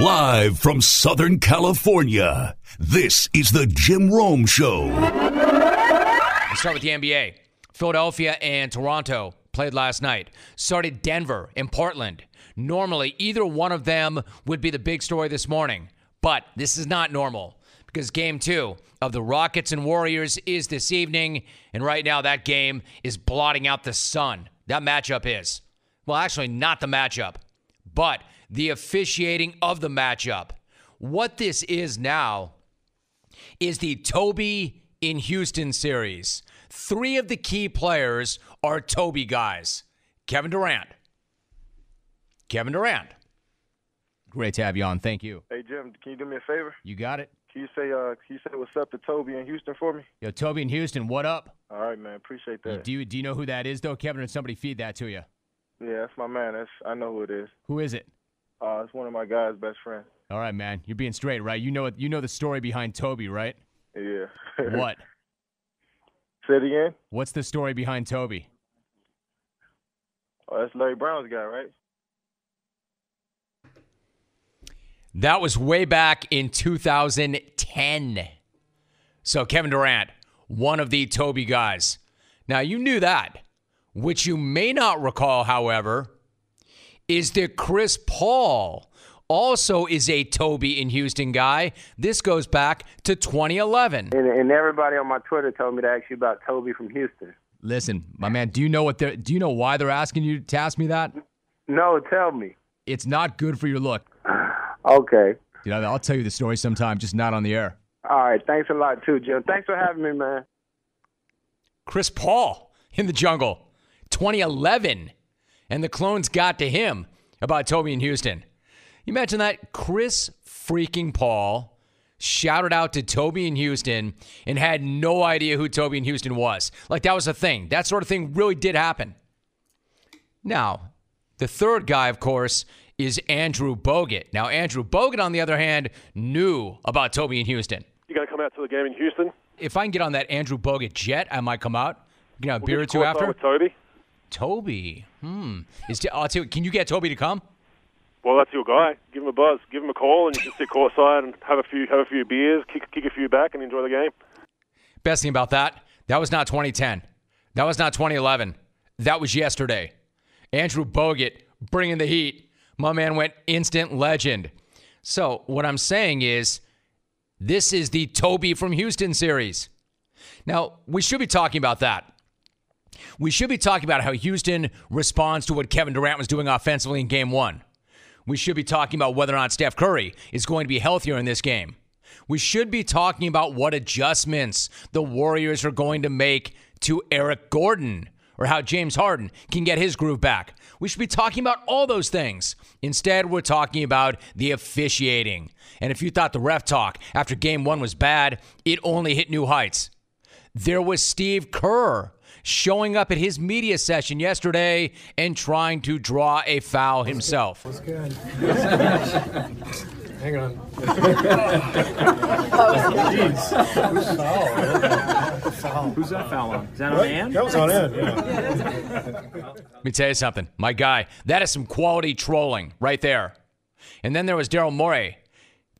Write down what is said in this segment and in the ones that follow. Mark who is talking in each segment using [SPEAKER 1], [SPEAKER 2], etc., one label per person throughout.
[SPEAKER 1] Live from Southern California, this is the Jim Rome Show.
[SPEAKER 2] Let's start with the NBA. Philadelphia and Toronto played last night. Started Denver and Portland. Normally, either one of them would be the big story this morning, but this is not normal because game two of the Rockets and Warriors is this evening, and right now that game is blotting out the sun. That matchup is. Well, actually, not the matchup, but the officiating of the matchup. What this is now is the Toby in Houston series. Three of the key players are Toby guys Kevin Durant. Kevin Durant. Great to have you on. Thank you.
[SPEAKER 3] Hey Jim, can you do me a favor?
[SPEAKER 2] You got it.
[SPEAKER 3] Can you say uh can you say what's up to Toby in Houston for me?
[SPEAKER 2] Yo, Toby in Houston, what up?
[SPEAKER 3] All right, man. Appreciate that.
[SPEAKER 2] Do you do you know who that is though, Kevin? Or did somebody feed that to you?
[SPEAKER 3] Yeah, that's my man. That's I know who it is.
[SPEAKER 2] Who is it?
[SPEAKER 3] Uh, it's one of my guys' best friends.
[SPEAKER 2] All right, man. You're being straight, right? You know it. You know the story behind Toby, right?
[SPEAKER 3] Yeah.
[SPEAKER 2] What?
[SPEAKER 3] Say it again.
[SPEAKER 2] What's the story behind Toby?
[SPEAKER 3] Oh, that's Larry Brown's guy, right?
[SPEAKER 2] That was way back in 2010. So Kevin Durant, one of the Toby guys. Now you knew that. Which you may not recall, however, is that Chris Paul also is a Toby in Houston guy. This goes back to 2011.
[SPEAKER 3] And, and everybody on my Twitter told me to ask you about Toby from Houston.
[SPEAKER 2] Listen, my man, do you know what they're do you know why they're asking you to ask me that?
[SPEAKER 3] No, tell me.
[SPEAKER 2] It's not good for your look.
[SPEAKER 3] Okay.
[SPEAKER 2] You know, I'll tell you the story sometime, just not on the air.
[SPEAKER 3] All right. Thanks a lot too, Jim. Thanks for having me, man.
[SPEAKER 2] Chris Paul in the jungle, 2011. And the clones got to him about Toby in Houston. You imagine that Chris freaking Paul shouted out to Toby in Houston and had no idea who Toby in Houston was. Like that was a thing. That sort of thing really did happen. Now, the third guy, of course, is Andrew Bogut. Now, Andrew Bogut, on the other hand, knew about Toby in Houston.
[SPEAKER 4] You going to come out to the game in Houston?
[SPEAKER 2] If I can get on that Andrew Bogut jet, I might come out. You know, a
[SPEAKER 4] We'll
[SPEAKER 2] beer or two after.
[SPEAKER 4] With Toby.
[SPEAKER 2] Toby. Hmm. Is I'll tell you, can you get Toby to come?
[SPEAKER 4] Well, that's your guy. Give him a buzz. Give him a call, and you can sit courtside and have a few have a few beers, kick kick a few back, and enjoy the game.
[SPEAKER 2] Best thing about that, that was not 2010. That was not 2011. That was yesterday. Andrew Bogut bringing the heat. My man went instant legend. So, what I'm saying is, this is the Toby from Houston series. Now, we should be talking about that. We should be talking about how Houston responds to what Kevin Durant was doing offensively in game one. We should be talking about whether or not Steph Curry is going to be healthier in this game. We should be talking about what adjustments the Warriors are going to make to Eric Gordon or how James Harden can get his groove back. We should be talking about all those things. Instead, we're talking about the officiating. And if you thought the ref talk after game one was bad, it only hit new heights. There was Steve Kerr showing up at his media session yesterday and trying to draw a foul himself.
[SPEAKER 5] good. Hang on.
[SPEAKER 6] Who's that foul on? Is that on Ann?
[SPEAKER 5] That was on Ed. Yeah.
[SPEAKER 2] Let me tell you something. My guy, that is some quality trolling right there. And then there was Daryl Morey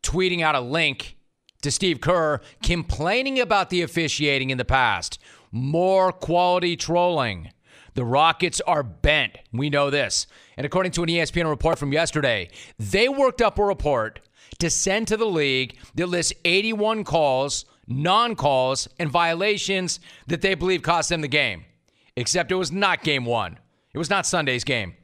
[SPEAKER 2] tweeting out a link to Steve Kerr complaining about the officiating in the past. More quality trolling. The Rockets are bent. We know this. And according to an ESPN report from yesterday, they worked up a report to send to the league that lists 81 calls, non calls, and violations that they believe cost them the game. Except it was not game one, it was not Sunday's game.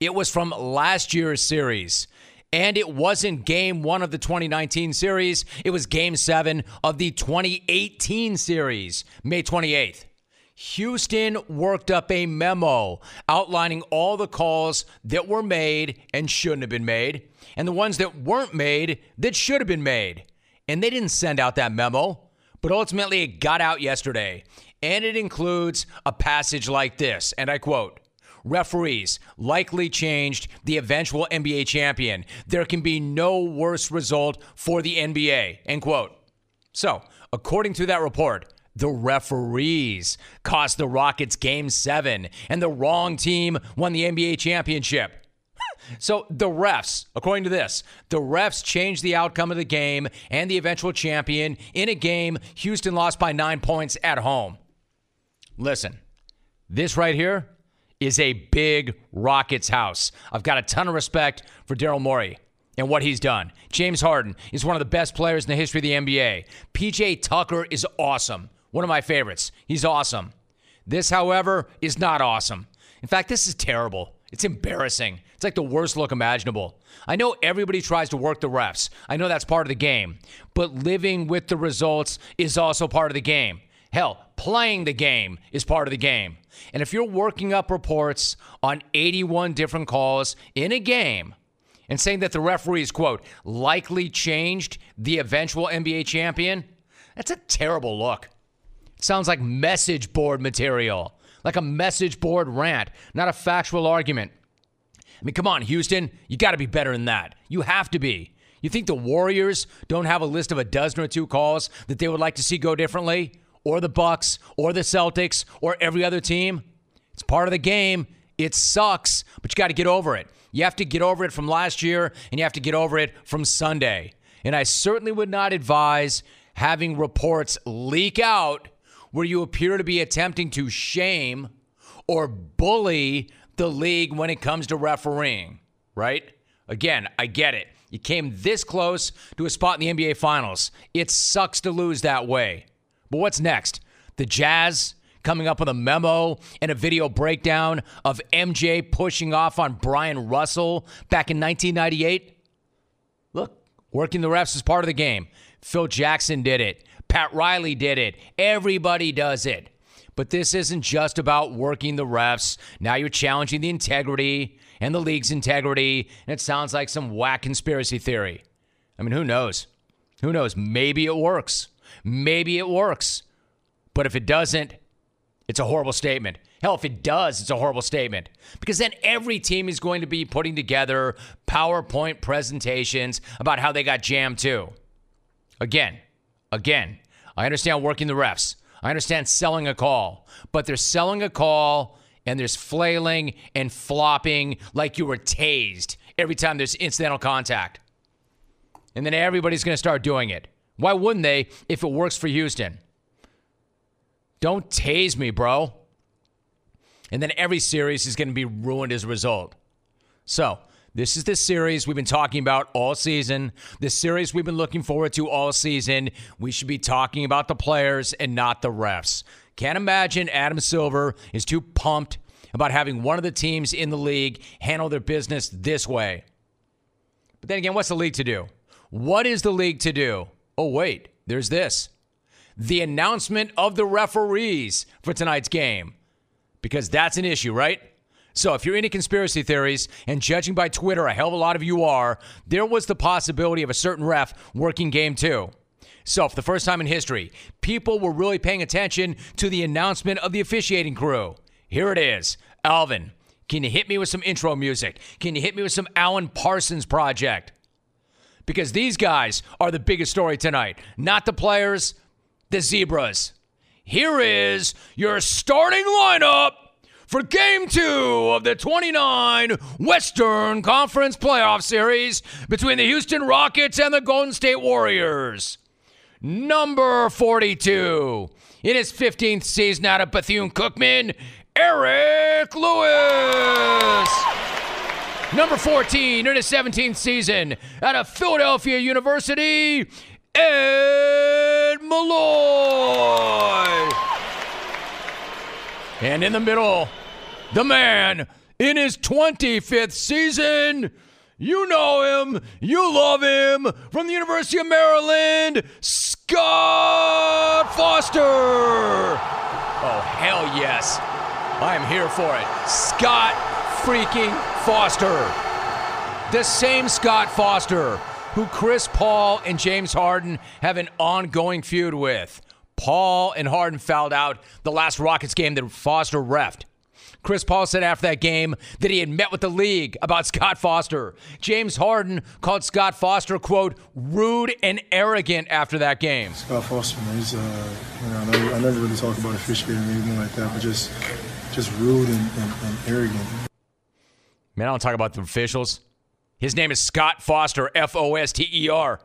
[SPEAKER 2] It was from last year's series. And it wasn't game one of the 2019 series. It was game seven of the 2018 series, May 28th. Houston worked up a memo outlining all the calls that were made and shouldn't have been made, and the ones that weren't made that should have been made. And they didn't send out that memo, but ultimately it got out yesterday. And it includes a passage like this, and I quote referees likely changed the eventual NBA champion. There can be no worse result for the NBA. End quote. So, according to that report, the referees cost the Rockets game seven, and the wrong team won the NBA championship. So the refs, according to this, the refs changed the outcome of the game and the eventual champion in a game Houston lost by nine points at home. Listen, this right here is a big Rockets house. I've got a ton of respect for Daryl Morey and what he's done. James Harden is one of the best players in the history of the NBA. PJ Tucker is awesome. One of my favorites. He's awesome. This, however, is not awesome. In fact, this is terrible. It's embarrassing. It's like the worst look imaginable. I know everybody tries to work the refs. I know that's part of the game. But living with the results is also part of the game. Hell, playing the game is part of the game. And if you're working up reports on 81 different calls in a game and saying that the referees, quote, likely changed the eventual NBA champion, that's a terrible look. It sounds like message board material, like a message board rant, not a factual argument. I mean, come on, Houston, you got to be better than that. You have to be. You think the Warriors don't have a list of a dozen or two calls that they would like to see go differently? Or the Bucks, or the Celtics, or every other team? It's part of the game. It sucks, but you got to get over it. You have to get over it from last year, and you have to get over it from Sunday. And I certainly would not advise having reports leak out where you appear to be attempting to shame or bully the league when it comes to refereeing, right? Again, I get it. You came this close to a spot in the NBA Finals. It sucks to lose that way. But what's next? The Jazz coming up with a memo and a video breakdown of MJ pushing off on Bryon Russell back in 1998? Look, working the refs is part of the game. Phil Jackson did it. Pat Riley did it. Everybody does it. But this isn't just about working the refs. Now you're challenging the integrity and the league's integrity, and it sounds like some whack conspiracy theory. I mean, who knows? Who knows? Maybe it works. Maybe it works. But if it doesn't, it's a horrible statement. Hell, if it does, it's a horrible statement. Because then every team is going to be putting together PowerPoint presentations about how they got jammed too. Again, again, I understand working the refs. I understand selling a call, but they're selling a call and there's flailing and flopping like you were tased every time there's incidental contact. And then everybody's going to start doing it. Why wouldn't they if it works for Houston? Don't tase me, bro. And then every series is going to be ruined as a result. So, this is the series we've been talking about all season. The series we've been looking forward to all season. We should be talking about the players and not the refs. Can't imagine Adam Silver is too pumped about having one of the teams in the league handle their business this way. But then again, what's the league to do? What is the league to do? Oh, wait, there's this the announcement of the referees for tonight's game. Because that's an issue, right? So, if you're into conspiracy theories, and judging by Twitter, a hell of a lot of you are, there was the possibility of a certain ref working game two. So, for the first time in history, people were really paying attention to the announcement of the officiating crew. Here it is Alvin, can you hit me with some intro music? Can you hit me with some Alan Parsons Project? Because these guys are the biggest story tonight, not the players, the Zebras. Here is your starting lineup for game two of the 29 Western Conference Playoff Series between the Houston Rockets and the Golden State Warriors. Number 42, in his 15th season out of Bethune Cookman, Eric Lewis. Number 14, in his 17th season out of Philadelphia University, Ed Malloy. And in the middle, the man in his 25th season. You know him, you love him from the University of Maryland, Scott Foster. Oh, hell yes. I am here for it. Scott freaking Foster. The same Scott Foster who Chris Paul and James Harden have an ongoing feud with. Paul and Harden fouled out the last Rockets game that Foster refed. Chris Paul said after that game that he had met with the league about Scott Foster. James Harden called Scott Foster, quote, rude and arrogant after that game.
[SPEAKER 5] Scott Foster, man, he's, uh, you know, I never, really talk about officiating or anything like that, but just, just rude and, and, and arrogant.
[SPEAKER 2] Man, I don't talk about the officials. His name is Scott Foster, F O S T E R.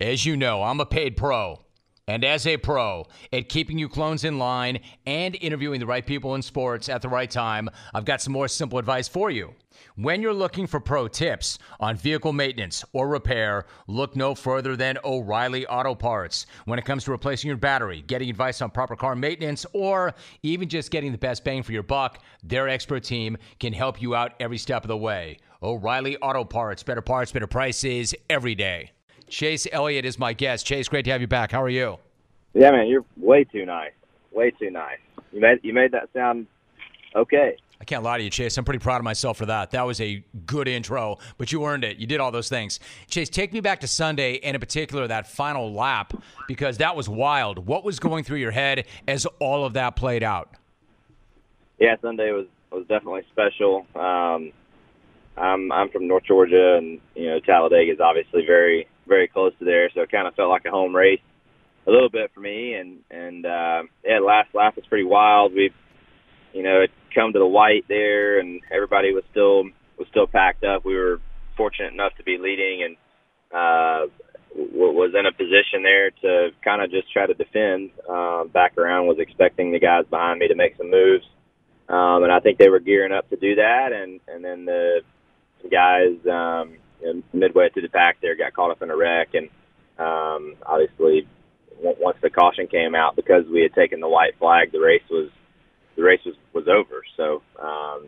[SPEAKER 2] As you know, I'm a paid pro. And as a pro at keeping you clones in line and interviewing the right people in sports at the right time, I've got some more simple advice for you. When you're looking for pro tips on vehicle maintenance or repair, look no further than O'Reilly Auto Parts. When it comes to replacing your battery, getting advice on proper car maintenance, or even just getting the best bang for your buck, their expert team can help you out every step of the way. O'Reilly Auto Parts, better parts, better prices every day. Chase Elliott is my guest. Chase, great to have you back. How are you?
[SPEAKER 7] Yeah, man, you're way too nice. Way too nice. You made you made that sound okay.
[SPEAKER 2] I can't lie to you, Chase. I'm pretty proud of myself for that. That was a good intro, but you earned it. You did all those things. Chase, take me back to Sunday, and in particular that final lap, because that was wild. What was going through your head as all of that played out?
[SPEAKER 7] Yeah, Sunday was was definitely special. Um, I'm I'm from North Georgia, and you know Talladega is obviously very very close to there, so it kind of felt like a home race a little bit for me. And and uh, yeah, last lap was pretty wild. We've you know, it come to the white there, and everybody was still was still packed up. We were fortunate enough to be leading, and uh, w- was in a position there to kind of just try to defend. Uh, back around was expecting the guys behind me to make some moves. Um, and I think they were gearing up to do that, and and then the guys um, you know, midway through the pack there got caught up in a wreck, and um, obviously once the caution came out because we had taken the white flag, the race was the race was was over. So um,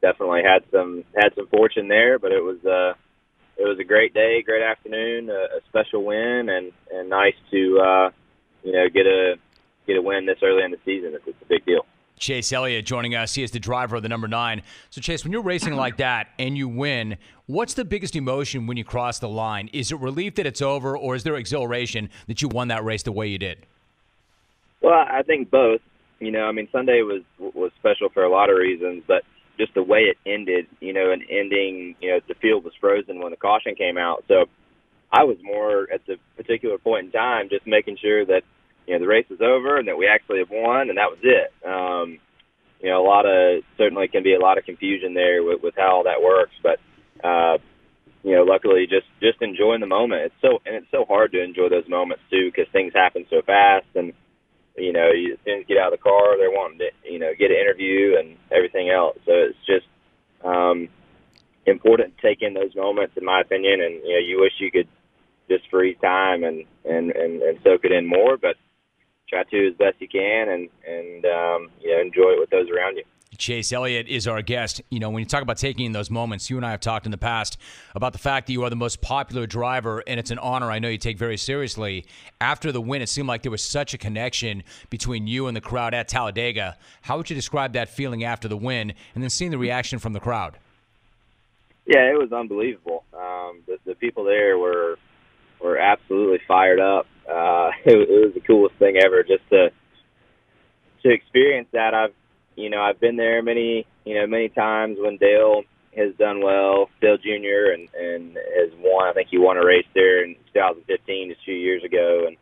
[SPEAKER 7] definitely had some had some fortune there, but it was uh, it was a great day, great afternoon, a, a special win, and and nice to uh, you know get a get a win this early in the season. It's, it's a big deal.
[SPEAKER 2] Chase Elliott joining us. He is the driver of the number nine. So, Chase, when you're racing like that and you win, what's the biggest emotion when you cross the line? Is it relief that it's over, or is there exhilaration that you won that race the way you did?
[SPEAKER 7] Well, I think both. You know, I mean, Sunday was was special for a lot of reasons, but just the way it ended, you know, an ending, you know, the field was frozen when the caution came out. So I was more at the particular point in time just making sure that you know the race is over and that we actually have won, and that was it. Um, you know, a lot of certainly can be a lot of confusion there with, with how all that works, but uh, you know, luckily just just enjoying the moment. It's so and it's so hard to enjoy those moments too because things happen so fast, and you know, you, as soon as you get out of the car, they're wanting to you know get an interview and everything else. So it's just um, important to take in those moments, in my opinion. And you know, you wish you could just freeze time and and and, and soak it in more, but try to as best you can and and um, you know enjoy it with those around you.
[SPEAKER 2] Chase Elliott is our guest. You know, when you talk about taking in those moments, you and I have talked in the past about the fact that you are the most popular driver, and it's an honor I know you take very seriously. After the win, it seemed like there was such a connection between you and the crowd at Talladega. How would you describe that feeling after the win, and then seeing the reaction from the crowd?
[SPEAKER 7] Yeah, it was unbelievable. Um, the, the people there were were absolutely fired up uh, it, it was the coolest thing ever just to to experience that. I've you know I've been there many you know many times when Dale has done well, Dale Jr. and and has won. I think he won a race there in 2015, just a few years ago, and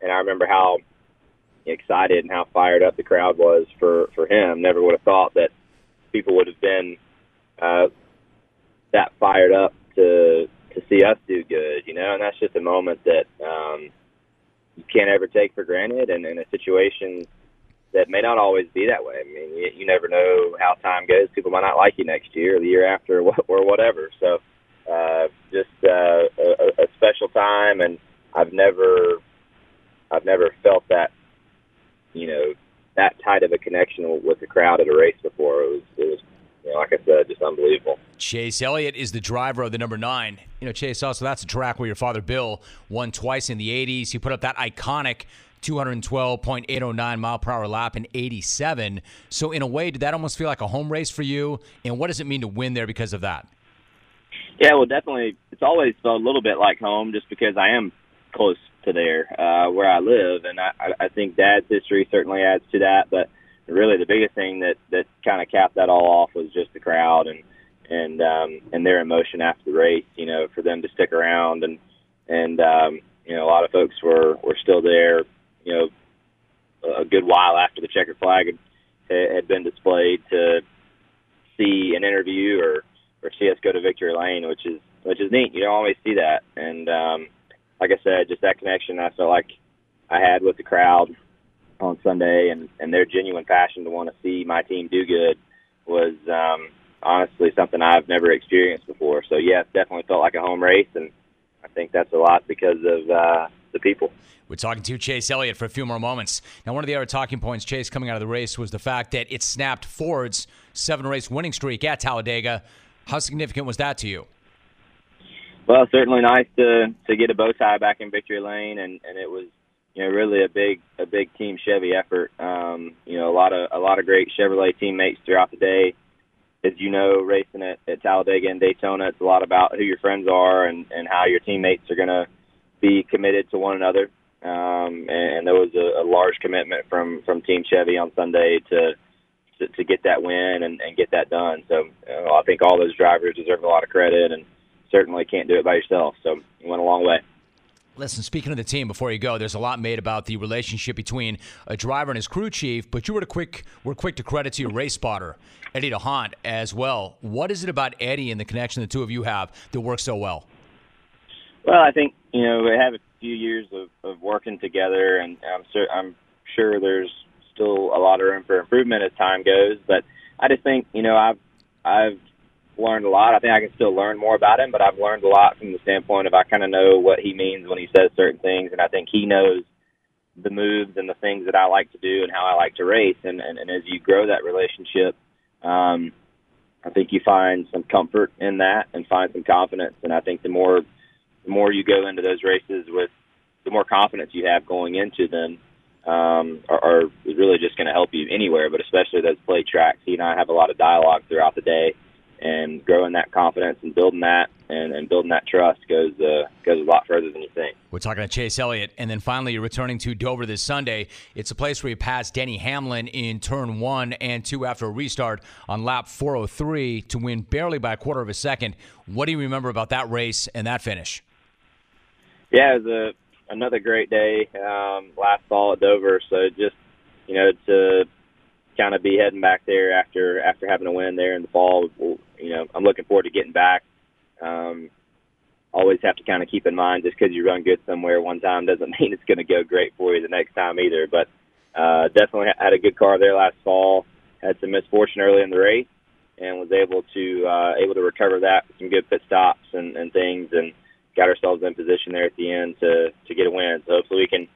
[SPEAKER 7] and I remember how excited and how fired up the crowd was for for him. Never would have thought that people would have been uh, that fired up to to see us do good, you know. And that's just a moment that um, can't ever take for granted, and in a situation that may not always be that way. I mean, you, you never know how time goes. People might not like you next year or the year after or, or whatever. So, uh, just uh, a, a special time, and I've never, I've never felt that, you know, that tight of a connection with the crowd at a race before. It was, it was you know, like I said, just unbelievable.
[SPEAKER 2] Chase Elliott is the driver of the number nine. You know, Chase, also that's a track where your father Bill won twice in the 80s. He put up that iconic 212.809 mile per hour lap in 87. So, in a way, did that almost feel like a home race for you? And what does it mean to win there because of that?
[SPEAKER 7] Yeah, well, definitely. It's always felt a little bit like home just because I am close to there uh, where I live. And I, I think dad's history certainly adds to that. But really the biggest thing that that kind of capped that all off was just the crowd and and um and their emotion after the race you know for them to stick around and and um you know a lot of folks were were still there you know a good while after the checkered flag had, had been displayed to see an interview or or see us go to victory lane, which is which is neat. You don't always see that, and um, like I said, just that connection I felt like I had with the crowd on Sunday, and and their genuine passion to want to see my team do good was um, honestly something I've never experienced before. So yeah, it definitely felt like a home race, and I think that's a lot because of uh, the people.
[SPEAKER 2] We're talking to Chase Elliott for a few more moments. Now, one of the other talking points, Chase, coming out of the race was the fact that it snapped Ford's seven race winning streak at Talladega. How significant was that to you?
[SPEAKER 7] Well, certainly nice to to get a bow tie back in victory lane, and and it was you know really a big a big team Chevy effort. Um, you know a lot of a lot of great Chevrolet teammates throughout the day. As you know, racing at, at Talladega and Daytona, it's a lot about who your friends are and and how your teammates are going to be committed to one another. Um, and, and there was a, a large commitment from from Team Chevy on Sunday to to, to get that win and, and get that done. So uh, I think all those drivers deserve a lot of credit and certainly can't do it by yourself. So you went a long way.
[SPEAKER 2] Listen, speaking of the team, before you go, there's a lot made about the relationship between a driver and his crew chief, but you were quick were quick to credit to your race spotter, Eddie D'Hondt, as well. What is it about Eddie and the connection the two of you have that works so well?
[SPEAKER 7] Well, I think you know we have a few years of, of working together, and I'm sure I'm sure there's still a lot of room for improvement as time goes. But I just think you know I've I've learned a lot. I think I can still learn more about him, but I've learned a lot from the standpoint of I kind of know what he means when he says certain things, and I think he knows the moves and the things that I like to do and how I like to race. And, and, and as you grow that relationship, um, I think you find some comfort in that and find some confidence. And I think the more the more you go into those races with, the more confidence you have going into them. Um, are, are really just going to help you anywhere, but especially those plate tracks. He and I have a lot of dialogue throughout the day, and growing that confidence and building that and, and building that trust goes uh, goes a lot further than you think.
[SPEAKER 2] We're talking to Chase Elliott, and then finally you're returning to Dover this Sunday. It's a place where you passed Denny Hamlin in turn one and two after a restart on lap 403 to win barely by a quarter of a second. What do you remember about that race and that finish?
[SPEAKER 7] Yeah, it was a, another great day um, last fall at Dover. So just you know to kind of be heading back there after after having a win there in the fall. You know, I'm looking forward to getting back. Um, always have to kind of keep in mind just because you run good somewhere one time doesn't mean it's going to go great for you the next time either. But uh, definitely had a good car there last fall. Had some misfortune early in the race and was able to uh, able to recover that with some good pit stops and, and things and got ourselves in position there at the end to to get a win. So hopefully we can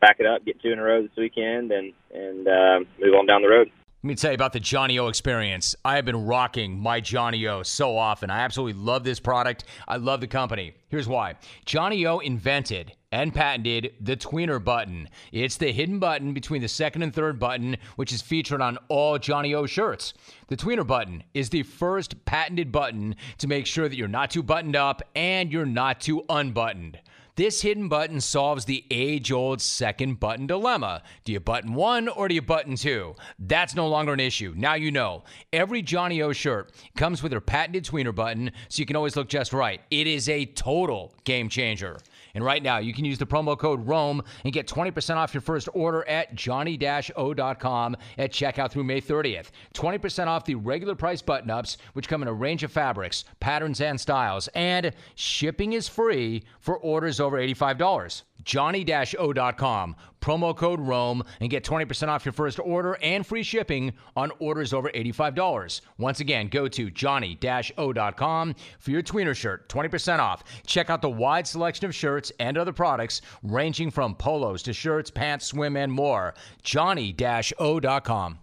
[SPEAKER 7] back it up, get two in a row this weekend, and and uh, move on down the road.
[SPEAKER 2] Let me tell you about the Johnny O experience. I have been rocking my Johnny O so often. I absolutely love this product. I love the company. Here's why Johnny O invented and patented the tweener button. It's the hidden button between the second and third button, which is featured on all Johnny O shirts. The tweener button is the first patented button to make sure that you're not too buttoned up and you're not too unbuttoned. This hidden button solves the age old second button dilemma. Do you button one or do you button two? That's no longer an issue. Now you know. Every Johnny O shirt comes with their patented tweener button so you can always look just right. It is a total game changer. And right now, you can use the promo code ROME and get 20% off your first order at johnny-o.com at checkout through May 30th. 20% off the regular price button ups, which come in a range of fabrics, patterns, and styles. And shipping is free for orders over $85 johnny-o.com, promo code ROME, and get 20% off your first order and free shipping on orders over $85. Once again, go to johnny-o.com for your tweener shirt, 20% off. Check out the wide selection of shirts and other products ranging from polos to shirts, pants, swim, and more. johnny-o.com.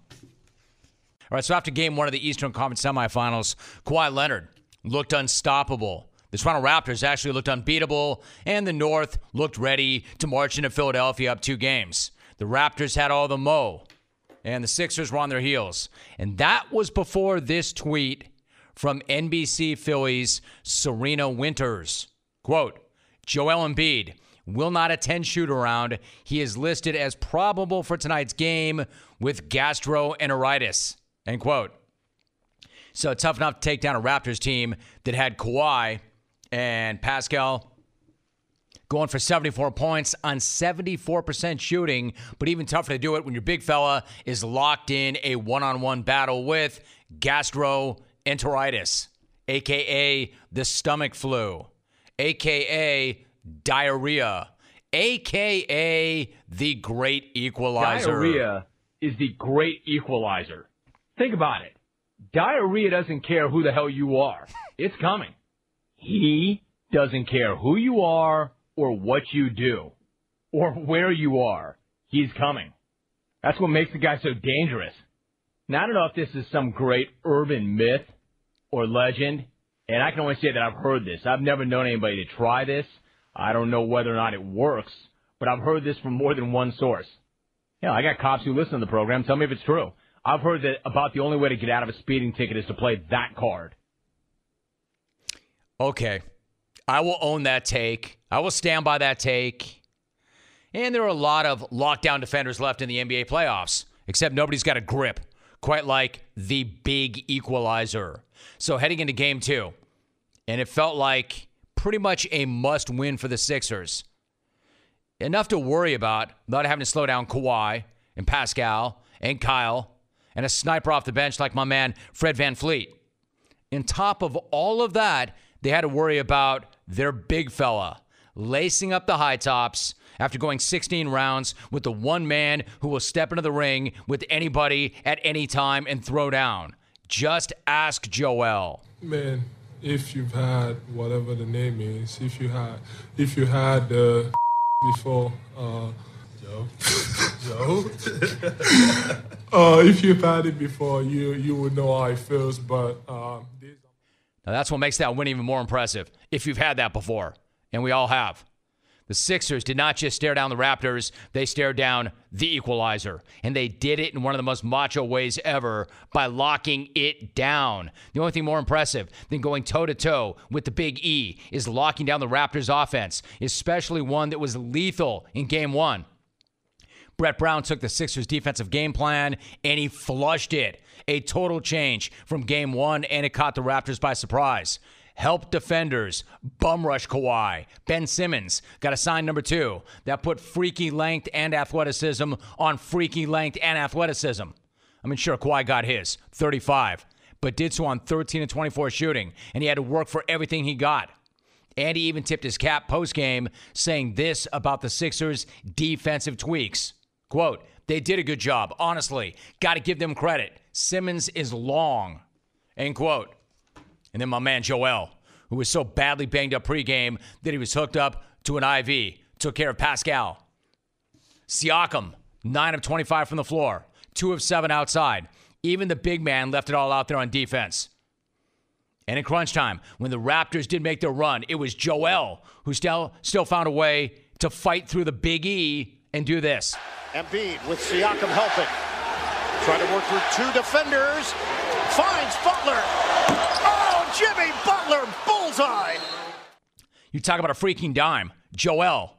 [SPEAKER 2] All right, so after game one of the Eastern Conference semifinals, Kawhi Leonard looked unstoppable. The Toronto Raptors actually looked unbeatable, and the North looked ready to march into Philadelphia up two games. The Raptors had all the mo, and the Sixers were on their heels. And that was before this tweet from NBC Phillies Serena Winters. Quote, Joel Embiid will not attend shoot around. He is listed as probable for tonight's game with gastroenteritis. End quote. So tough enough to take down a Raptors team that had Kawhi and Pascal going for 74 points on 74% shooting, but even tougher to do it when your big fella is locked in a one on one battle with gastroenteritis. aka the stomach flu, aka diarrhea, aka the great equalizer.
[SPEAKER 8] Diarrhea is the great equalizer. Think about it. Diarrhea doesn't care who the hell you are. It's coming. He doesn't care who you are or what you do or where you are. He's coming. That's what makes the guy so dangerous. Now, I don't know if this is some great urban myth or legend, and I can only say that I've heard this. I've never known anybody to try this. I don't know whether or not it works, but I've heard this from more than one source. Yeah, I got cops who listen to the program. Tell me if it's true. I've heard that about the only way to get out of a speeding ticket is to play that card.
[SPEAKER 2] Okay. I will own that take. I will stand by that take. And there are a lot of lockdown defenders left in the NBA playoffs, except nobody's got a grip, quite like the big equalizer. So heading into game two, and it felt like pretty much a must win for the Sixers. Enough to worry about not having to slow down Kawhi and Pascal and Kyle and a sniper off the bench like my man Fred VanVleet. On top of all of that, they had to worry about their big fella lacing up the high tops after going 16 rounds with the one man who will step into the ring with anybody at any time and throw down. Just ask Joel.
[SPEAKER 5] Man, if you've had whatever the name is, if you had, if you had before, uh, Joe, Joe, uh, if you've had it before, you you would know how it feels. But uh, this,
[SPEAKER 2] Now that's what makes that win even more impressive. If you've had that before, and we all have. The Sixers did not just stare down the Raptors, they stared down the equalizer. And they did it in one of the most macho ways ever by locking it down. The only thing more impressive than going toe to toe with the Big E is locking down the Raptors' offense, especially one that was lethal in game one. Brett Brown took the Sixers' defensive game plan and he flushed it. A total change from game one, and it caught the Raptors by surprise. Help defenders, bum rush Kawhi. Ben Simmons got a sign number two. That put freaky length and athleticism on freaky length and athleticism. I mean, sure, Kawhi got his, 35, but did so on 13 and 24 shooting, and he had to work for everything he got. And he even tipped his cap post game, saying this about the Sixers' defensive tweaks. Quote, they did a good job. Honestly, got to give them credit. Simmons is long. End quote. And then my man Joel, who was so badly banged up pregame that he was hooked up to an IV, took care of Pascal. Siakam, 9 of 25 from the floor, 2 of 7 outside. Even the big man left it all out there on defense. And in crunch time, when the Raptors did make their run, it was Joel who still still found a way to fight through the Big E and do this.
[SPEAKER 9] Embiid with Siakam helping. Trying to work through two defenders. Finds Butler. Oh, Jimmy Butler, bullseye.
[SPEAKER 2] You talk about a freaking dime. Joel,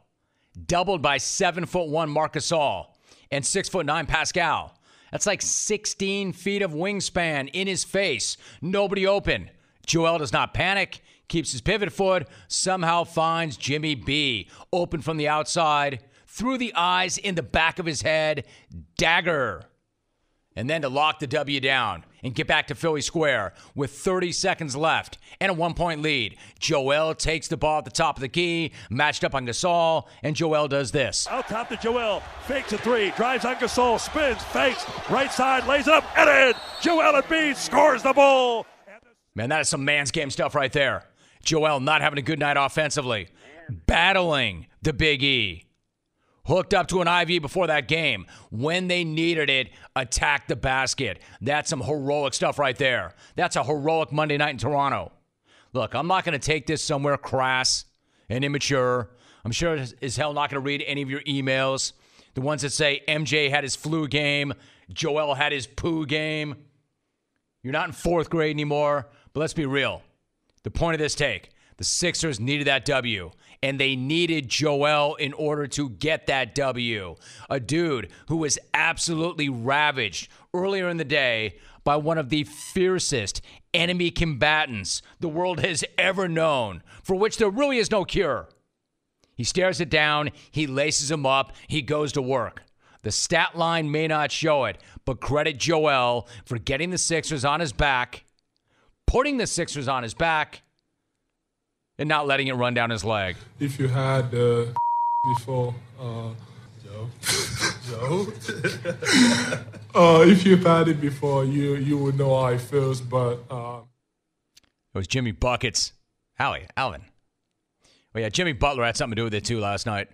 [SPEAKER 2] doubled by seven foot one Marc Gasol and six foot nine Pascal. That's like 16 feet of wingspan in his face. Nobody open. Joel does not panic, keeps his pivot foot, somehow finds Jimmy B open from the outside, through the eyes in the back of his head, dagger. And then to lock the W down and get back to Philly Square with 30 seconds left and a one point lead. Joel takes the ball at the top of the key, matched up on Gasol, and Joel does this.
[SPEAKER 10] Out top to Joel. Fakes a three. Drives on Gasol. Spins. Fakes. Right side. Lays up. And in. Joel Embiid scores the ball.
[SPEAKER 2] Man, that is some man's game stuff right there. Joel not having a good night offensively, battling the Big E. Hooked up to an IV before that game. When they needed it, attacked the basket. That's some heroic stuff right there. That's a heroic Monday night in Toronto. Look, I'm not going to take this somewhere crass and immature. I'm sure as hell not going to read any of your emails. The ones that say MJ had his flu game, Joel had his poo game. You're not in fourth grade anymore, but let's be real. The point of this take the Sixers needed that W, and they needed Joel in order to get that W. A dude who was absolutely ravaged earlier in the day by one of the fiercest enemy combatants the world has ever known, for which there really is no cure. He stares it down, he laces him up, he goes to work. The stat line may not show it, but credit Joel for getting the Sixers on his back putting the Sixers on his back and not letting it run down his leg.
[SPEAKER 5] If you had uh, before, uh, Joe, Joe, uh, if you've had it before, you you would know how it feels. But uh,
[SPEAKER 2] It was Jimmy Buckets. Howie, Alvin. Well, yeah, Jimmy Butler had something to do with it too last night.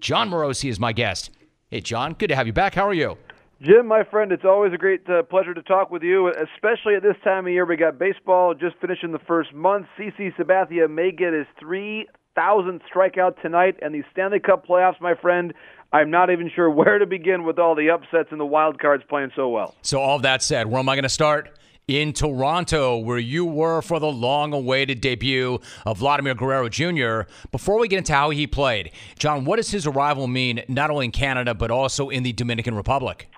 [SPEAKER 2] Jon Morosi is my guest. Hey, Jon, good to have you back. How are you?
[SPEAKER 11] Jim, my friend, it's always a great uh, pleasure to talk with you, especially at this time of year. We got baseball just finishing the first month. CC Sabathia may get his 3,000th strikeout tonight, and the Stanley Cup playoffs, my friend. I'm not even sure where to begin with all the upsets and the wild cards playing so well.
[SPEAKER 2] So, all that said, where am I going to start? In Toronto, where you were for the long awaited debut of Vladimir Guerrero Jr. Before we get into how he played, Jon, what does his arrival mean, not only in Canada, but also in the Dominican Republic?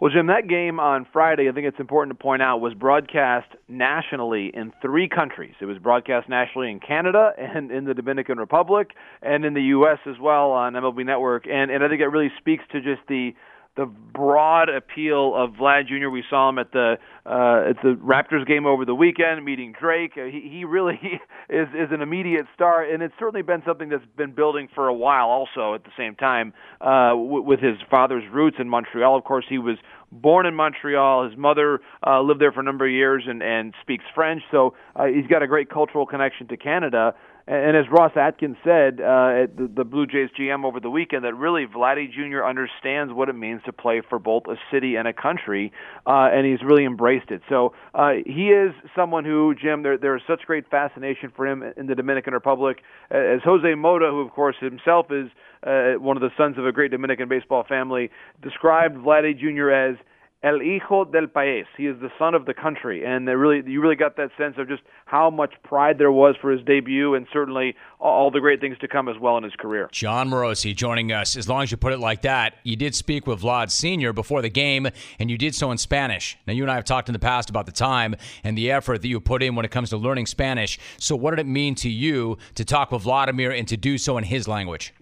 [SPEAKER 11] Well, Jim, that game on Friday, I think it's important to point out, was broadcast nationally in three countries. It was broadcast nationally in Canada and in the Dominican Republic and in the U.S. as well on MLB Network. And, and I think it really speaks to just the the broad appeal of Vlad Jr. We saw him at the uh, at the Raptors game over the weekend, meeting Drake. Uh, he, he really is is an immediate star, and it's certainly been something that's been building for a while. Also, at the same time, uh, w- with his father's roots in Montreal. Of course, he was born in Montreal. His mother uh, lived there for a number of years and and speaks French, so uh, he's got a great cultural connection to Canada. And as Ross Atkins said uh, at the, the Blue Jays GM over the weekend, that really Vladdy Jr. understands what it means to play for both a city and a country, uh, and he's really embraced it. So uh, he is someone who, Jim, there there is such great fascination for him in the Dominican Republic. As Jose Mota, who of course himself is uh, one of the sons of a great Dominican baseball family, described Vladdy Jr. as El hijo del país. He is the son of the country, and really, you really got that sense of just how much pride there was for his debut, and certainly all the great things to come as well in his career.
[SPEAKER 2] Jon Morosi joining us. As long as you put it like that, you did speak with Vlad Senior before the game, and you did so in Spanish. Now, you and I have talked in the past about the time and the effort that you put in when it comes to learning Spanish. So, what did it mean to you to talk with Vladimir and to do so in his language?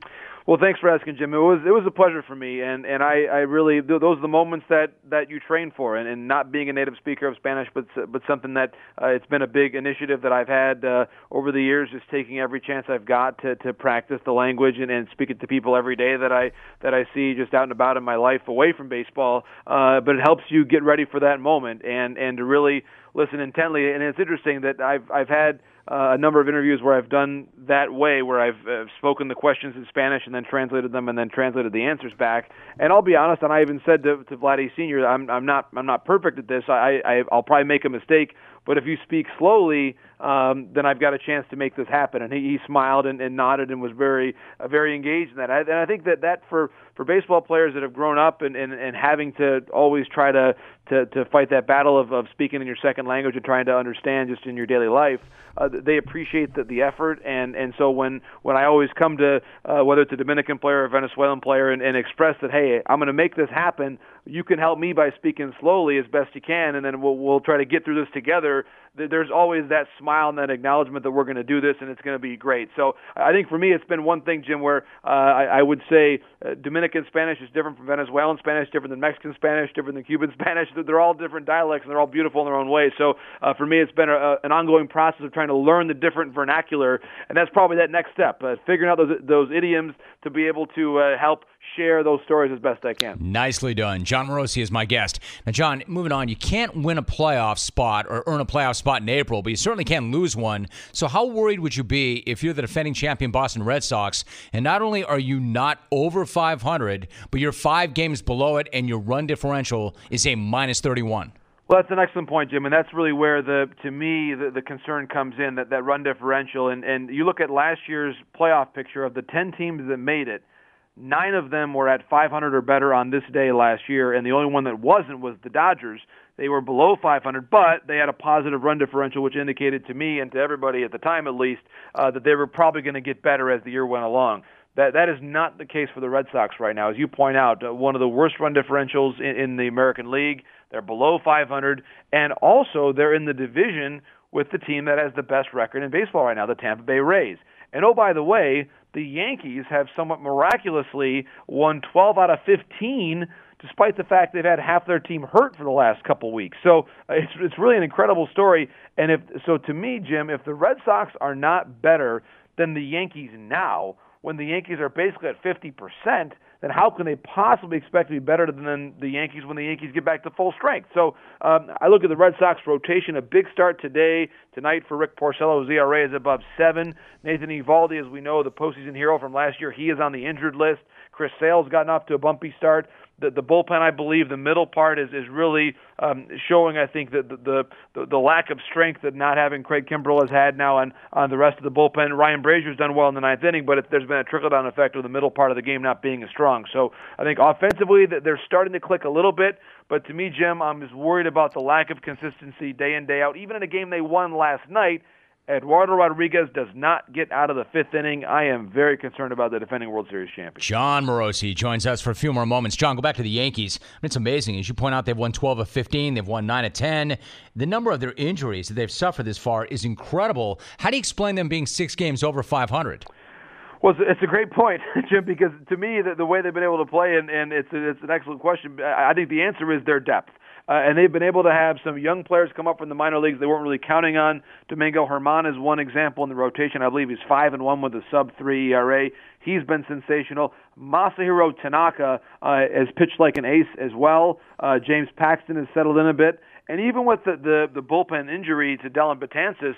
[SPEAKER 11] Well, thanks for asking, Jim. It was it was a pleasure for me, and and I I really those are the moments that that you train for, and, and not being a native speaker of Spanish, but but something that uh, it's been a big initiative that I've had uh, over the years, just taking every chance I've got to to practice the language and, and speak it to people every day that I that I see just out and about in my life away from baseball. Uh, but it helps you get ready for that moment and and to really listen intently. And it's interesting that I've I've had uh, a number of interviews where I've done that way, where I've uh, spoken the questions in Spanish and then translated them and then translated the answers back. And I'll be honest, and I even said to, to Vladdy Senior, I'm I'm not I'm not perfect at this. I, I I'll probably make a mistake, but if you speak slowly, um, then I've got a chance to make this happen. And he, he smiled and, and nodded and was very uh, very engaged in that. I, and I think that that for for baseball players that have grown up and, and, and having to always try to, to, to fight that battle of, of speaking in your second language and trying to understand just in your daily life, uh, they appreciate the, the effort. And, and so when, when I always come to, uh, whether it's a Dominican player or a Venezuelan player, and, and express that, hey, I'm going to make this happen, you can help me by speaking slowly as best you can, and then we'll, we'll try to get through this together there's always that smile and that acknowledgement that we're going to do this and it's going to be great. So I think for me, it's been one thing, Jim, where uh, I, I would say uh, Dominican Spanish is different from Venezuelan Spanish, different than Mexican Spanish, different than Cuban Spanish. They're all different dialects and they're all beautiful in their own way. So uh, for me, it's been a, an ongoing process of trying to learn the different vernacular, and that's probably that next step, uh, figuring out those those idioms to be able to uh, help share those stories as best I can.
[SPEAKER 2] Nicely done. Jon Morosi is my guest. Now, Jon, moving on, you can't win a playoff spot or earn a playoff spot in April, but you certainly can't lose one. So, how worried would you be if you're the defending champion Boston Red Sox, and not only are you not over 500, but you're five games below it, and your run differential is a minus 31?
[SPEAKER 11] Well, that's an excellent point, Jim, and that's really where the to me the, the concern comes in that that run differential and and you look at last year's playoff picture of the 10 teams that made it Nine of them were at 500 or better on this day last year, and the only one that wasn't was the Dodgers. They were below 500, but they had a positive run differential, which indicated to me and to everybody at the time, at least, uh, that they were probably going to get better as the year went along. That that is not the case for the Red Sox right now, as you point out. Uh, one of the worst run differentials in, in the American League. They're below 500, and also they're in the division with the team that has the best record in baseball right now, the Tampa Bay Rays. And oh, by the way, the Yankees have somewhat miraculously won 12 out of 15 despite the fact they've had half their team hurt for the last couple weeks. So uh, it's it's really an incredible story. And if so, to me, Jim, if the Red Sox are not better than the Yankees now, when the Yankees are basically at 50 percent then how can they possibly expect to be better than the Yankees when the Yankees get back to full strength? So um, I look at the Red Sox rotation. A big start today, tonight for Rick Porcello. His ERA is above seven. Nathan Eovaldi, as we know, the postseason hero from last year, he is on the injured list. Chris Sale's gotten off to a bumpy start the, the bullpen, I believe, the middle part is is really um, showing. I think that the, the the lack of strength that not having Craig Kimbrel has had now on on the rest of the bullpen. Ryan Brasier's done well in the ninth inning, but it, there's been a trickle down effect of the middle part of the game not being as strong. So I think offensively that they're starting to click a little bit. But to me, Jim, I'm just worried about the lack of consistency day in day out. Even in a game they won last night Eduardo Rodriguez does not get out of the fifth inning. I am very concerned about the defending World Series champion.
[SPEAKER 2] Jon Morosi joins us for a few more moments. Jon, go back to the Yankees. It's amazing. As you point out, they've won 12 of 15, they've won 9 of 10. The number of their injuries that they've suffered this far is incredible. How do you explain them being six games over 500?
[SPEAKER 11] Well, it's a great point, Jim, because to me, the, the way they've been able to play, and, and it's, it's an excellent question, I think the answer is their depth. Uh, and they've been able to have some young players come up from the minor leagues they weren't really counting on. Domingo German is one example in the rotation. I believe he's five and one with a sub three ERA. He's been sensational. Masahiro Tanaka uh, has pitched like an ace as well. Uh, James Paxton has settled in a bit. And even with the, the, the bullpen injury to Dellin Betances,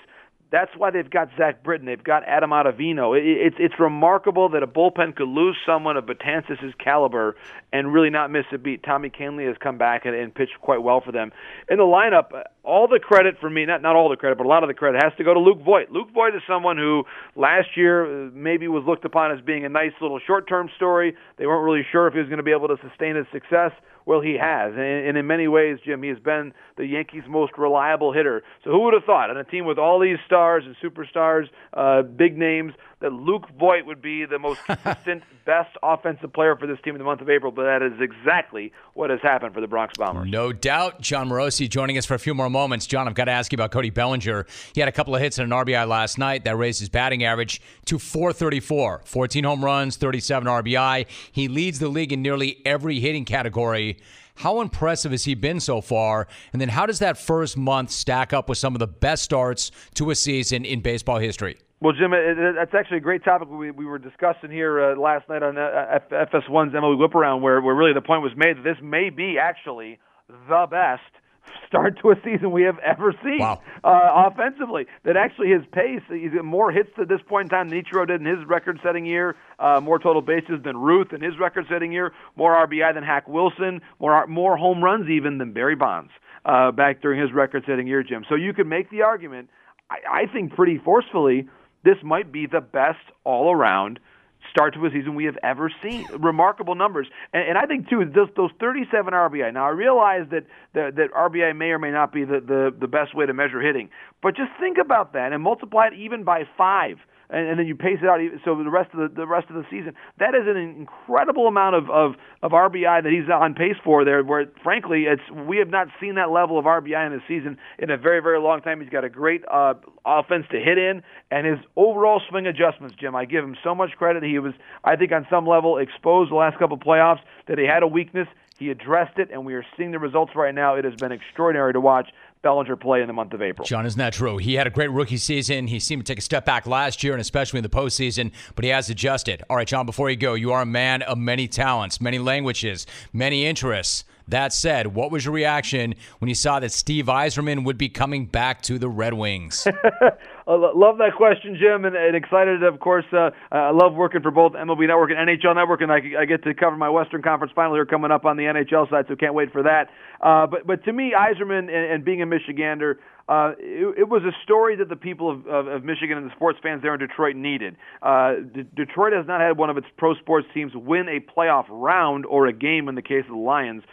[SPEAKER 11] that's why they've got Zach Britton. They've got Adam Ottavino. It, it's it's remarkable that a bullpen could lose someone of Betances' caliber and really not miss a beat. Tommy Kahnle has come back and, and pitched quite well for them. In the lineup, all the credit for me, not not all the credit, but a lot of the credit has to go to Luke Voit. Luke Voit is someone who last year uh, maybe was looked upon as being a nice little short-term story. They weren't really sure if he was going to be able to sustain his success. Well, he has, and, and in many ways, Jim, he has been the Yankees' most reliable hitter. So who would have thought on a team with all these stars and superstars, uh, big names, that Luke Voit would be the most consistent, best offensive player for this team in the month of April, but that is exactly what has happened for the Bronx Bombers.
[SPEAKER 2] No doubt. Jon Morosi joining us for a few more moments. Jon, I've got to ask you about Cody Bellinger. He had a couple of hits and an RBI last night that raised his batting average to 434. 14 home runs, 37 RBI. He leads the league in nearly every hitting category. How impressive has he been so far? And then how does that first month stack up with some of the best starts to a season in baseball history?
[SPEAKER 11] Well, Jim, it, it, that's actually a great topic we, we were discussing here uh, last night on uh, F- FS1's MLB Whip Around, where, where really the point was made that this may be actually the best start to a season we have ever seen
[SPEAKER 2] wow.
[SPEAKER 11] uh, offensively. That actually his pace, he's got more hits at this point in time than Ichiro did in his record-setting year, uh, more total bases than Ruth in his record-setting year, more RBI than Hack Wilson, more more home runs even than Barry Bonds uh, back during his record-setting year, Jim. So you could make the argument, I, I think pretty forcefully, this might be the best all around start to a season we have ever seen. Remarkable numbers, and, and I think too those, those 37 RBI. Now I realize that, that that RBI may or may not be the, the the best way to measure hitting, but just think about that and multiply it even by five and, and then you pace it out so the rest of the, the rest of the season. That is an incredible amount of, of of RBI that he's on pace for there. Where frankly, it's we have not seen that level of RBI in his season in a very very long time. He's got a great uh, offense to hit in, and his overall swing adjustments, Jim. I give him so much credit. He was, I think, on some level exposed the last couple of playoffs that he had a weakness. He addressed it, and we are seeing the results right now. It has been extraordinary to watch. Bellinger play in the month of April.
[SPEAKER 2] Jon, isn't that true? He had a great rookie season. He seemed to take a step back last year, and especially in the postseason, but he has adjusted. All right, Jon, before you go, you are a man of many talents, many languages, many interests. That said, what was your reaction when you saw that Steve Yzerman would be coming back to the Red Wings?
[SPEAKER 11] love that question, Jim, and, and excited. Of course, uh, I love working for both MLB Network and NHL Network, and I, I get to cover my Western Conference final here coming up on the NHL side, so can't wait for that. Uh, but but to me, Yzerman and, and being a Michigander, uh, it, it was a story that the people of, of, of Michigan and the sports fans there in Detroit needed. Uh, D- Detroit has not had one of its pro sports teams win a playoff round or a game in the case of the Lions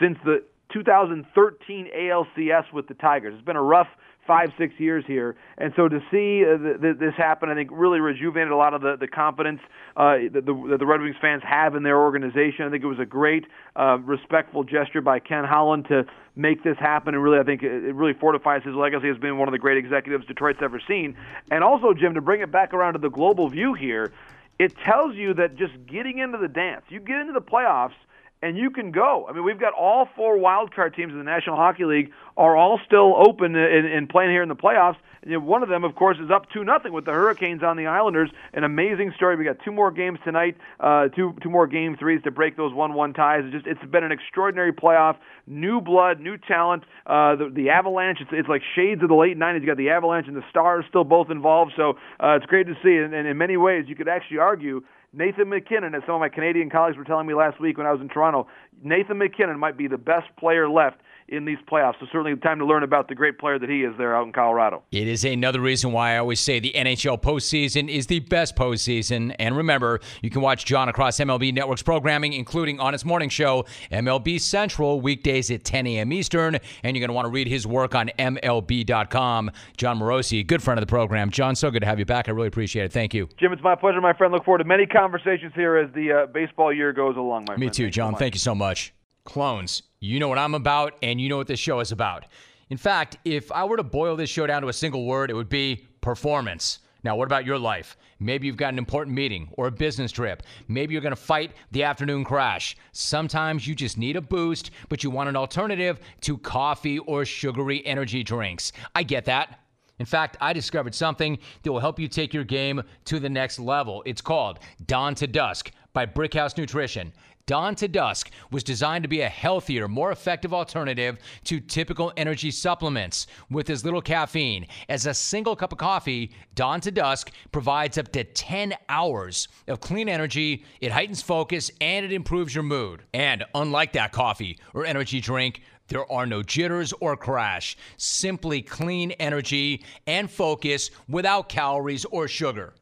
[SPEAKER 11] since the 2013 ALCS with the Tigers. It's been a rough five, six years here. And so to see uh, th- th- this happen, I think really rejuvenated a lot of the, the confidence uh, that, the, that the Red Wings fans have in their organization. I think it was a great, uh, respectful gesture by Ken Holland to make this happen. And really, I think it really fortifies his legacy as being one of the great executives Detroit's ever seen. And also, Jim, to bring it back around to the global view here, it tells you that just getting into the dance, you get into the playoffs – and you can go. I mean, we've got all four wild card teams in the National Hockey League are all still open and, playing here in the playoffs. And one of them, of course, is up two nothing with the Hurricanes on the Islanders. An amazing story. We got two more games tonight, uh, two two more game threes to break those one-one ties. It's just it's been an extraordinary playoff. New blood, new talent. Uh, the, the Avalanche, it's, it's like shades of the late '90s. You got the Avalanche and the Stars still both involved. So uh, it's great to see. And, and in many ways, you could actually argue Nathan MacKinnon, as some of my Canadian colleagues were telling me last week when I was in Toronto, Nathan MacKinnon might be the best player left in these playoffs. So certainly time to learn about the great player that he is there out in Colorado.
[SPEAKER 2] It is another reason why I always say the NHL postseason is the best postseason. And remember, you can watch Jon across MLB Network's programming, including on its morning show, MLB Central, weekdays at 10 a.m. Eastern. And you're going to want to read his work on MLB.com. Jon Morosi, good friend of the program. Jon, so good to have you back. I really appreciate it. Thank you.
[SPEAKER 11] Jim, it's my pleasure, my friend. Look forward to many conversations here as the uh, baseball year goes along, my
[SPEAKER 2] Me
[SPEAKER 11] friend.
[SPEAKER 2] too,
[SPEAKER 11] Thanks Jon.
[SPEAKER 2] Thank you so much. Clones, you know what I'm about, and you know what this show is about. In fact, if I were to boil this show down to a single word, it would be performance. Now, what about your life? Maybe you've got an important meeting or a business trip. Maybe you're going to fight the afternoon crash. Sometimes you just need a boost, but you want an alternative to coffee or sugary energy drinks. I get that. In fact, I discovered something that will help you take your game to the next level. It's called Dawn to Dusk by Brickhouse Nutrition. Dawn to Dusk was designed to be a healthier, more effective alternative to typical energy supplements with as little caffeine. As a single cup of coffee, Dawn to Dusk provides up to 10 hours of clean energy, it heightens focus, and it improves your mood. And unlike that coffee or energy drink, there are no jitters or crash. Simply clean energy and focus without calories or sugar.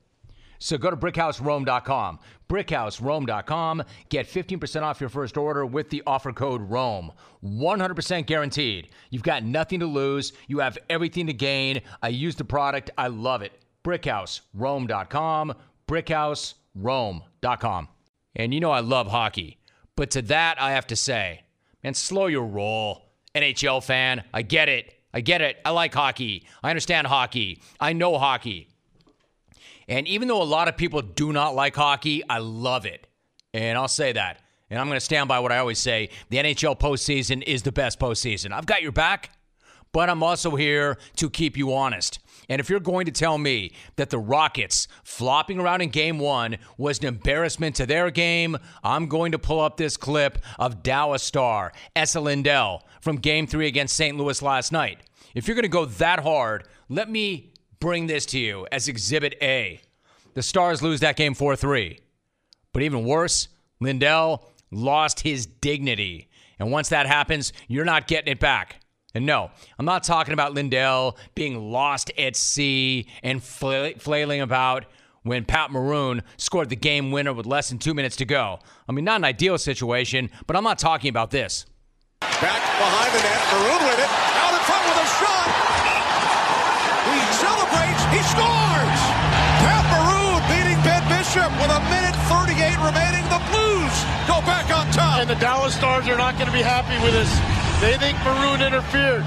[SPEAKER 2] So go to brickhouserome.com. Brickhouserome.com. Get 15% off your first order with the offer code ROME. 100% guaranteed. You've got nothing to lose. You have everything to gain. I use the product. I love it. Brickhouserome.com. Brickhouserome.com. And you know I love hockey. But to that, I have to say, man, slow your roll. NHL fan, I get it. I get it. I like hockey. I understand hockey. I know hockey. And even though a lot of people do not like hockey, I love it. And I'll say that. And I'm going to stand by what I always say the NHL postseason is the best postseason. I've got your back, but I'm also here to keep you honest. And if you're going to tell me that the Rockets flopping around in game one was an embarrassment to their game, I'm going to pull up this clip of Dallas star Esa Lindell from game three against St. Louis last night. If you're going to go that hard, let me bring this to you as Exhibit A. The Stars lose that game 4 3. But even worse, Lindell lost his dignity. And once that happens, you're not getting it back. And no, I'm not talking about Lindell being lost at sea and fla- flailing about when Pat Maroon scored the game winner with less than two minutes to go. I mean, not an ideal situation, but I'm not talking about this.
[SPEAKER 12] Back behind the net, Maroon with it, out in front the
[SPEAKER 13] Dallas Stars are not going to be happy with this. They think Maroon interfered.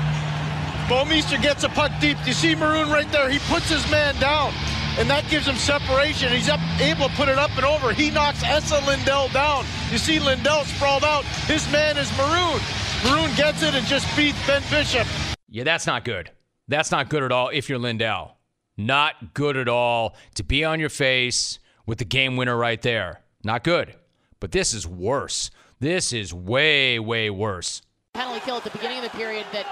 [SPEAKER 13] Bouwmeester gets a puck deep. You see Maroon right there. He puts his man down, and that gives him separation. He's up, able to put it up and over. He knocks Esa Lindell down. You see Lindell sprawled out. His man is Maroon. Maroon gets it and just beats Ben Bishop.
[SPEAKER 2] Yeah, that's not good. That's not good at all if you're Lindell. Not good at all to be on your face with the game winner right there. Not good. But this is worse. This is way, way worse.
[SPEAKER 14] penalty kill at the beginning of the period that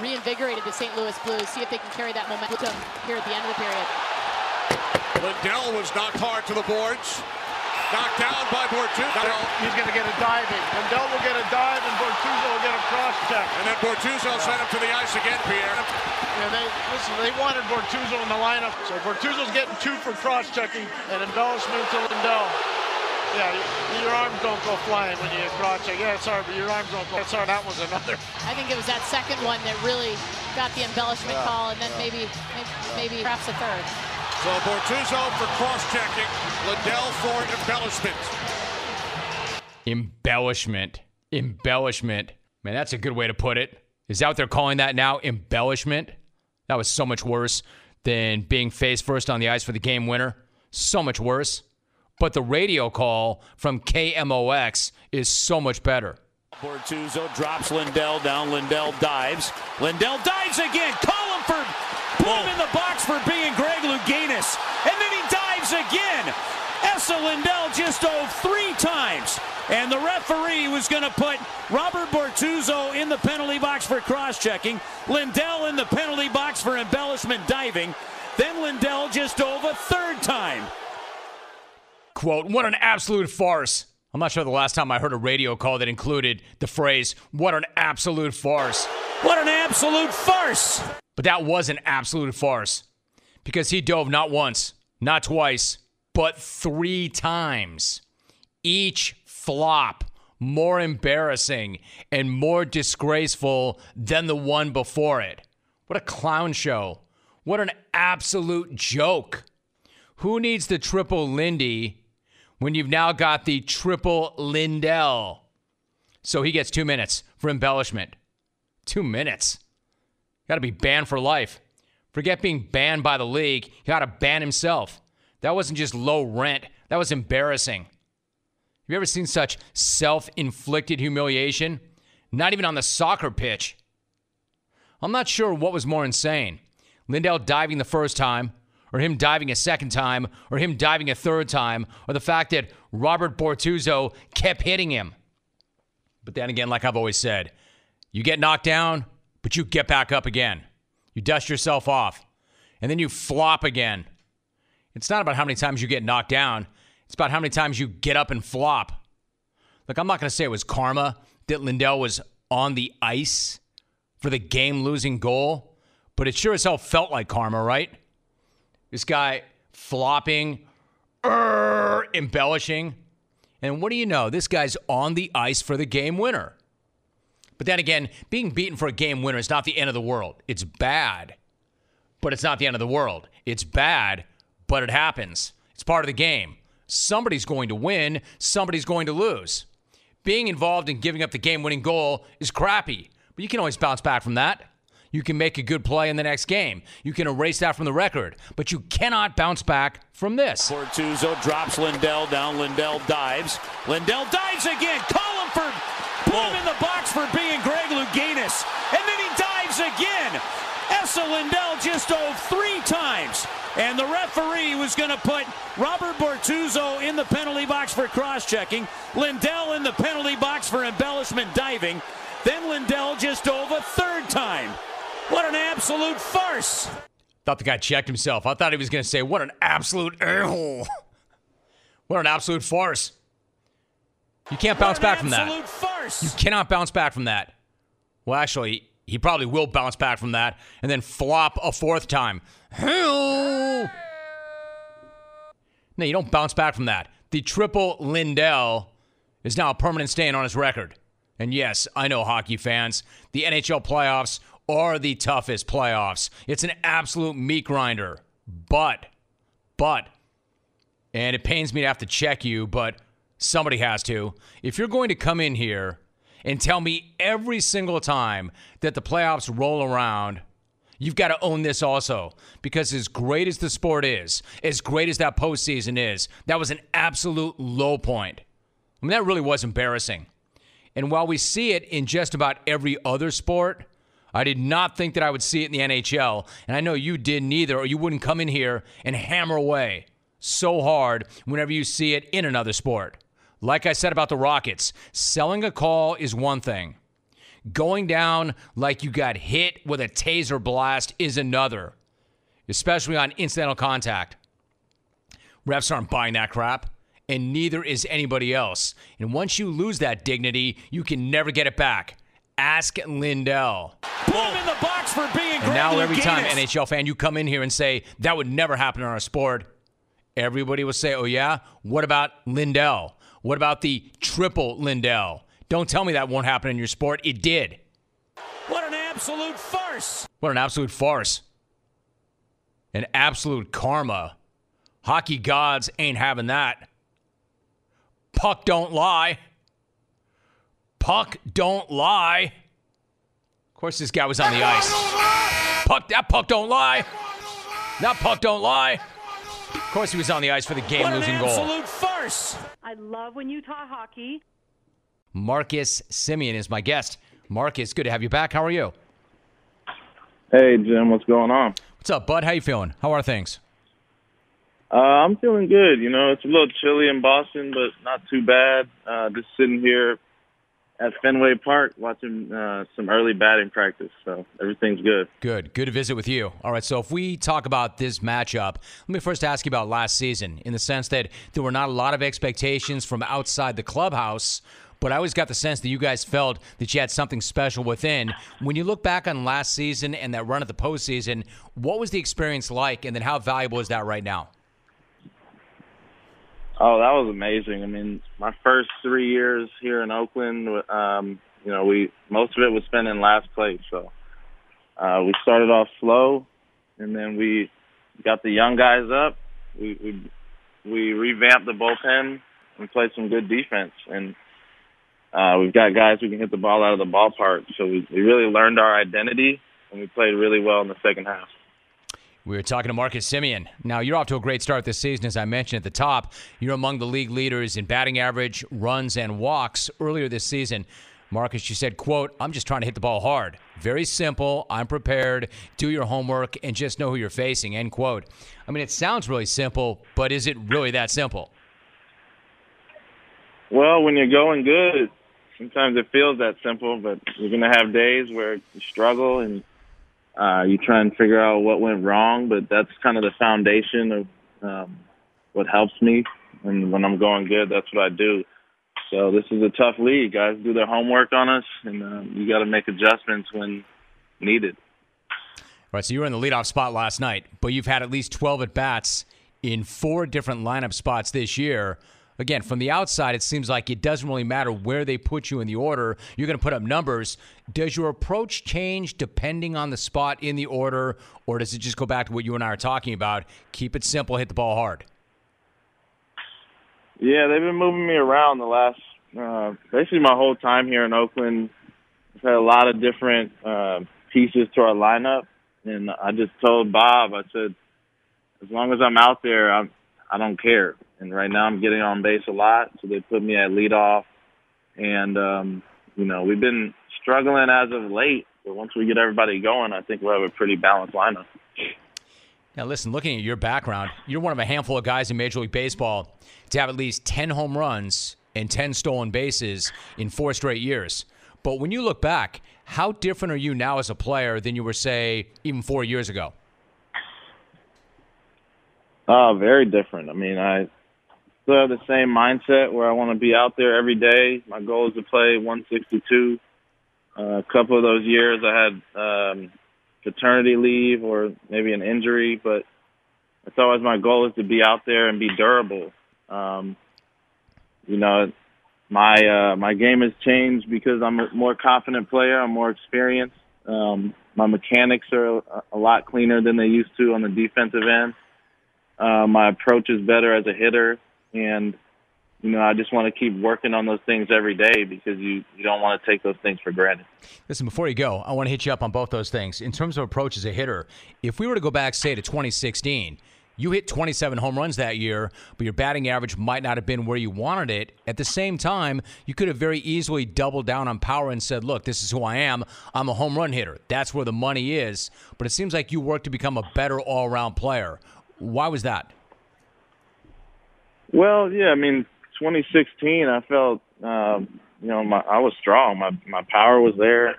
[SPEAKER 14] reinvigorated the St. Louis Blues. See if they can carry that momentum here at the end of the period.
[SPEAKER 12] Lindell was knocked hard to the boards. Knocked down by Bortuzzo.
[SPEAKER 13] He's going to get a diving. Lindell will get a dive, and Bortuzzo will get a cross check.
[SPEAKER 12] And then Bortuzzo sent him to the ice again, Pierre.
[SPEAKER 13] Yeah, they listen. They wanted Bortuzzo in the lineup, so Bortuzzo's getting two for cross checking and embellishment to Lindell. Yeah, your arms don't go flying when you cross check. Yeah, sorry, but your arms don't go. Sorry, that was another.
[SPEAKER 14] I think it was that second one that really got the embellishment
[SPEAKER 12] Yeah,
[SPEAKER 14] call, and then
[SPEAKER 12] yeah.
[SPEAKER 14] maybe, maybe, maybe perhaps a third.
[SPEAKER 12] So Bortuzzo for cross-checking, Lindell for embellishment.
[SPEAKER 2] Embellishment. Embellishment. Man, that's a good way to put it. Is that what they're calling that now? Embellishment? That was so much worse than being face first on the ice for the game winner. So much worse. But the radio call from KMOX is so much better.
[SPEAKER 15] Bortuzzo drops Lindell down. Lindell dives. Lindell dives again. Call him for put him in the box for being Greg Louganis. And then he dives again. Esa Lindell just dove three times. And the referee was going to put Robert Bortuzzo in the penalty box for cross-checking. Lindell in the penalty box for embellishment diving. Then Lindell just dove a third time.
[SPEAKER 2] Quote, what an absolute farce. I'm not sure the last time I heard a radio call that included the phrase, what an absolute farce.
[SPEAKER 15] What an absolute farce.
[SPEAKER 2] But that was an absolute farce because he dove not once, not twice, but three times. Each flop more embarrassing and more disgraceful than the one before it. What a clown show. What an absolute joke. Who needs the triple Lindy when you've now got the triple Lindell? So he gets two minutes for embellishment. Two minutes. Got to be banned for life. Forget being banned by the league. He got to ban himself. That wasn't just low rent, that was embarrassing. Have you ever seen such self inflicted humiliation? Not even on the soccer pitch. I'm not sure what was more insane Lindell diving the first time, or him diving a second time, or him diving a third time, or the fact that Robert Bortuzzo kept hitting him. But then again, like I've always said, you get knocked down, but you get back up again. You dust yourself off, and then you flop again. It's not about how many times you get knocked down, it's about how many times you get up and flop. Look, I'm not going to say it was karma that Lindell was on the ice for the game losing goal, but it sure as hell felt like karma, right? This guy flopping, er, embellishing. And what do you know? This guy's on the ice for the game winner. But then again, being beaten for a game winner is not the end of the world. It's bad, but it's not the end of the world. It's bad, but it happens. It's part of the game. Somebody's going to win, somebody's going to lose. Being involved in giving up the game winning goal is crappy, but you can always bounce back from that. You can make a good play in the next game. You can erase that from the record, but you cannot bounce back from this.
[SPEAKER 15] Bortuzzo drops Lindell down. Lindell dives. Lindell dives again. Call him for put him in the box for being Greg Louganis. And then he dives again. Esa Lindell just dove three times. And the referee was going to put Robert Bortuzzo in the penalty box for cross-checking. Lindell in the penalty box for embellishment diving. Then Lindell just dove a third time. What an absolute farce.
[SPEAKER 2] Thought the guy checked himself. I thought he was going to say, What an absolute a-hole. what an absolute farce. You can't bounce back from that.
[SPEAKER 15] Farce.
[SPEAKER 2] You cannot bounce back from that. Well, actually, he probably will bounce back from that and then flop a fourth time. No, you don't bounce back from that. The triple Lindell is now a permanent stain on his record. And yes, I know hockey fans, the NHL playoffs are the toughest playoffs. It's an absolute meat grinder. But, but, and it pains me to have to check you, but somebody has to. If you're going to come in here and tell me every single time that the playoffs roll around, you've got to own this also. Because as great as the sport is, as great as that postseason is, that was an absolute low point. I mean, that really was embarrassing. And while we see it in just about every other sport, I did not think that I would see it in the NHL. And I know you didn't either, or you wouldn't come in here and hammer away so hard whenever you see it in another sport. Like I said about the Rockets, selling a call is one thing. Going down like you got hit with a taser blast is another, especially on incidental contact. Refs aren't buying that crap, and neither is anybody else. And once you lose that dignity, you can never get it back. Ask Lindell.
[SPEAKER 15] Put him in the box for being
[SPEAKER 2] And now every time NHL fan you come in here and say that would never happen in our sport, everybody will say, "Oh yeah, what about Lindell? What about the triple Lindell? Don't tell me that won't happen in your sport. It did.
[SPEAKER 15] What an absolute farce.
[SPEAKER 2] What an absolute farce. An absolute karma. Hockey gods ain't having that. Puck don't lie. Puck don't lie. Of course, this guy was on the ice. Puck, that puck don't lie. That puck don't lie. Of course, he was on the ice for the game-losing goal.
[SPEAKER 15] absolute farce.
[SPEAKER 16] I love when you talk hockey.
[SPEAKER 2] Marcus Semien is my guest. Marcus, good to have you back. How are you?
[SPEAKER 17] Hey, Jim, what's going on?
[SPEAKER 2] What's up, bud? How you feeling? How are things?
[SPEAKER 17] Uh, I'm feeling good. You know, it's a little chilly in Boston, but not too bad. Uh, just sitting here at Fenway Park watching uh, some early batting practice, so everything's good.
[SPEAKER 2] Good. Good to visit with you. All right, so if we talk about this matchup, let me first ask you about last season in the sense that there were not a lot of expectations from outside the clubhouse, but I always got the sense that you guys felt that you had something special within. When you look back on last season and that run at the postseason, what was the experience like, and then how valuable is that right now?
[SPEAKER 17] Oh, that was amazing. I mean, my first three years here in Oakland, um, you know, we most of it was spent in last place. So uh, we started off slow, and then we got the young guys up. We we we revamped the bullpen and played some good defense, and uh, we've got guys who can hit the ball out of the ballpark. So we, we really learned our identity, and we played really well in the second half.
[SPEAKER 2] We were talking to Marcus Semien. Now, you're off to a great start this season, as I mentioned at the top. You're among the league leaders in batting average, runs, and walks earlier this season. Marcus, you said, quote, I'm just trying to hit the ball hard. Very simple. I'm prepared. Do your homework and just know who you're facing, end quote. I mean, it sounds really simple, but is it really that simple?
[SPEAKER 17] Well, when you're going good, sometimes it feels that simple, but you're going to have days where you struggle and uh, you try and figure out what went wrong, but that's kind of the foundation of um, what helps me. And when I'm going good, that's what I do. So this is a tough league. Guys do their homework on us, and uh, you got to make adjustments when needed.
[SPEAKER 2] All right, so you were in the leadoff spot last night, but you've had at least 12 at bats in four different lineup spots this year. Again, from the outside, it seems like it doesn't really matter where they put you in the order. You're going to put up numbers. Does your approach change depending on the spot in the order, or does it just go back to what you and I are talking about? Keep it simple, hit the ball hard.
[SPEAKER 17] Yeah, they've been moving me around the last, uh, basically my whole time here in Oakland. I've had a lot of different uh, pieces to our lineup, and I just told Bob, I said, as long as I'm out there, I'm, I don't care. And right now I'm getting on base a lot, so they put me at leadoff. And um, you know, we've been struggling as of late, but once we get everybody going, I think we'll have a pretty balanced lineup.
[SPEAKER 2] Now, listen, looking at your background, you're one of a handful of guys in Major League Baseball to have at least 10 home runs and 10 stolen bases in four straight years. But when you look back, how different are you now as a player than you were, say, even four years ago?
[SPEAKER 17] Oh, very different. I mean, I still have the same mindset where I want to be out there every day. My goal is to play 162. Uh, a couple of those years I had um, leave or maybe an injury, but it's always my goal is to be out there and be durable. Um, you know, my uh, my game has changed because I'm a more confident player. I'm more experienced. Um, my mechanics are a, a lot cleaner than they used to on the defensive end. Uh, my approach is better as a hitter, and you know I just want to keep working on those things every day because you you don't want to take those things for granted.
[SPEAKER 2] Listen, before you go, I want to hit you up on both those things. In terms of approach as a hitter, if we were to go back, say, to 2016, you hit 27 home runs that year, but your batting average might not have been where you wanted it. At the same time, you could have very easily doubled down on power and said, look, this is who I am. I'm a home run hitter. That's where the money is. But it seems like you worked to become a better all around player. Why was that?
[SPEAKER 17] Well, yeah, I mean, 2016, I felt, um, you know, my, I was strong. My my power was there.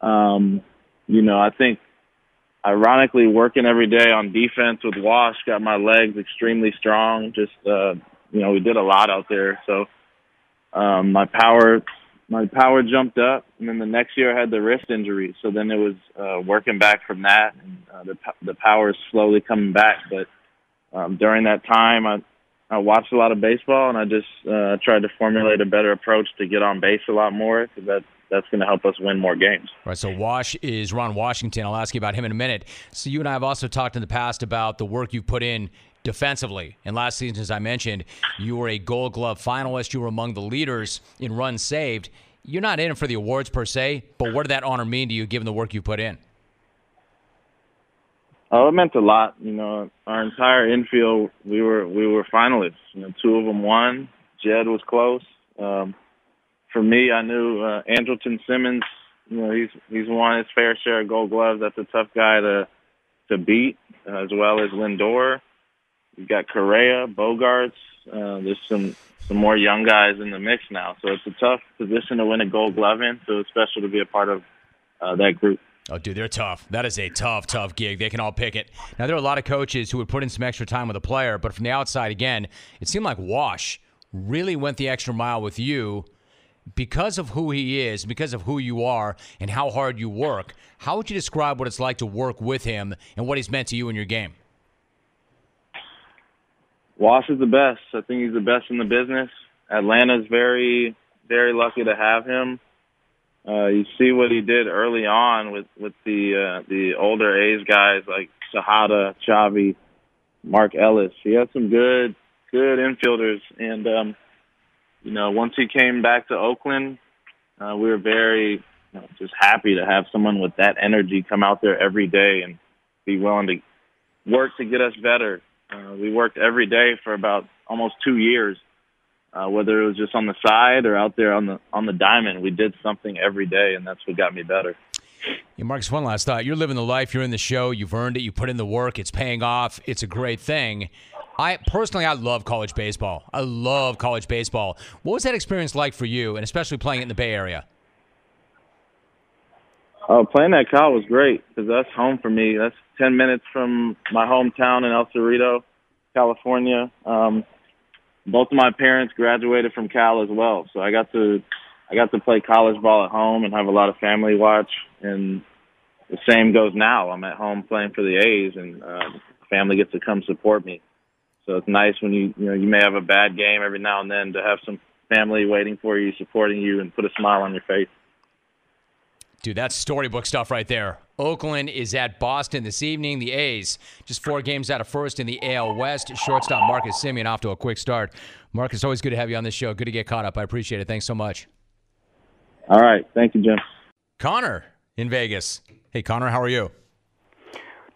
[SPEAKER 17] Um, you know, I think, ironically, working every day on defense with Wash got my legs extremely strong. Just, uh, you know, we did a lot out there, so um, my power my power jumped up, and then the next year I had the wrist injury. So then it was uh, working back from that, and uh, the the power is slowly coming back. But um, during that time, I I watched a lot of baseball, and I just uh, tried to formulate a better approach to get on base a lot more because that that's going to help us win more games.
[SPEAKER 2] Right. So Wash is Ron Washington. I'll ask you about him in a minute. So you and I have also talked in the past about the work you've put in defensively. And last season, as I mentioned, you were a Gold Glove finalist. You were among the leaders in runs saved. You're not in it for the awards per se, but what did that honor mean to you, given the work you put in?
[SPEAKER 17] Oh, it meant a lot. You know, our entire infield, we were we were finalists. You know, two of them won. Jed was close. Um, for me, I knew uh, Andrelton Simmons. You know, he's he's won his fair share of Gold Gloves. That's a tough guy to to beat, uh, as well as Lindor. You got Correa, Bogaerts. Uh, there's some some more young guys in the mix now, so it's a tough position to win a Gold Glove in. So it's special to be a part of uh, that group.
[SPEAKER 2] Oh, dude, they're tough. That is a tough, tough gig. They can all pick it. Now, there are a lot of coaches who would put in some extra time with a player, but from the outside, again, it seemed like Wash really went the extra mile with you because of who he is, because of who you are, and how hard you work. How would you describe what it's like to work with him and what he's meant to you in your game?
[SPEAKER 17] Wash is the best. I think he's the best in the business. Atlanta's very, very lucky to have him. Uh, you see what he did early on with with the uh, the older A's guys like Tejada, Chavi, Mark Ellis. He had some good good infielders, and um, you know once he came back to Oakland, uh, we were very you know, just happy to have someone with that energy come out there every day and be willing to work to get us better. Uh, we worked every day for about almost two years uh, whether it was just on the side or out there on the on the diamond. We did something every day, and that's what got me better.
[SPEAKER 2] Yeah, Marcus, one last thought. You're living the life. You're in the show. You've earned it. You put in the work. It's paying off. It's a great thing. I personally, I love college baseball. I love college baseball. What was that experience like for you, and especially playing it in the Bay Area?
[SPEAKER 17] Oh, playing at Cal was great because that's home for me. That's ten minutes from my hometown in El Cerrito, California. Um, both of my parents graduated from Cal as well, so I got to I got to play college ball at home and have a lot of family watch. And the same goes now. I'm at home playing for the A's, and uh, family gets to come support me. So it's nice when you you know you may have a bad game every now and then to have some family waiting for you, supporting you, and put a smile on your face.
[SPEAKER 2] Dude, that's storybook stuff right there. Oakland is at Boston this evening. The A's just four games out of first in the AL West. Shortstop Marcus Semien off to a quick start. Marcus, always good to have you on this show. Good to get caught up. I appreciate it. Thanks so much.
[SPEAKER 17] All right. Thank you, Jim.
[SPEAKER 2] Connor in Vegas. Hey, Connor, how are you?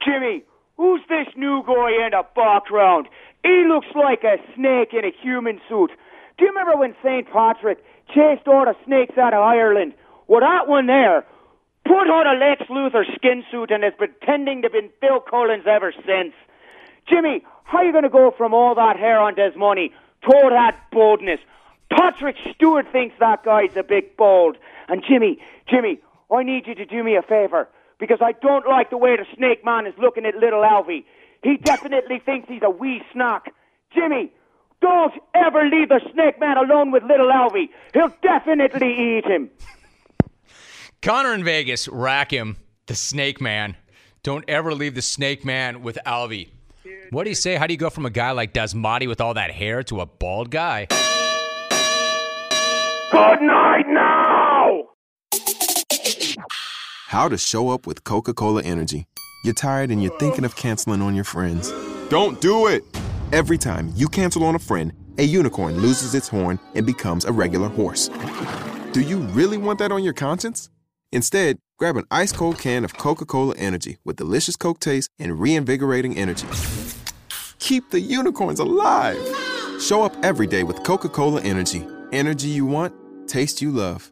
[SPEAKER 18] Jimmy, who's this new guy in the background? He looks like a snake in a human suit. Do you remember when St. Patrick chased all the snakes out of Ireland? Well, that one there put on a Lex Luthor skin suit and is pretending to be Phil Collins ever since. Jimmy, how are you going to go from all that hair on his money to that boldness? Patrick Stewart thinks that guy's a big bold. And Jimmy, Jimmy, I need you to do me a favor because I don't like the way the Snake Man is looking at little Alvy. He definitely thinks he's a wee snack. Jimmy, don't ever leave the Snake Man alone with little Alvy. He'll definitely eat him.
[SPEAKER 2] Connor in Vegas, rack him, the Snake Man. Don't ever leave the Snake Man with Alvy. What do you say? How do you go from a guy like Dasmati with all that hair to a bald guy?
[SPEAKER 18] Good night now!
[SPEAKER 19] How to show up with Coca Cola Energy. You're tired and you're thinking of canceling on your friends. Don't do it! Every time you cancel on a friend, a unicorn loses its horn and becomes a regular horse. Do you really want that on your conscience? Instead, grab an ice cold can of Coca Cola Energy with delicious Coke taste and reinvigorating energy. Keep the unicorns alive! Show up every day with Coca Cola Energy. Energy you want, taste you love.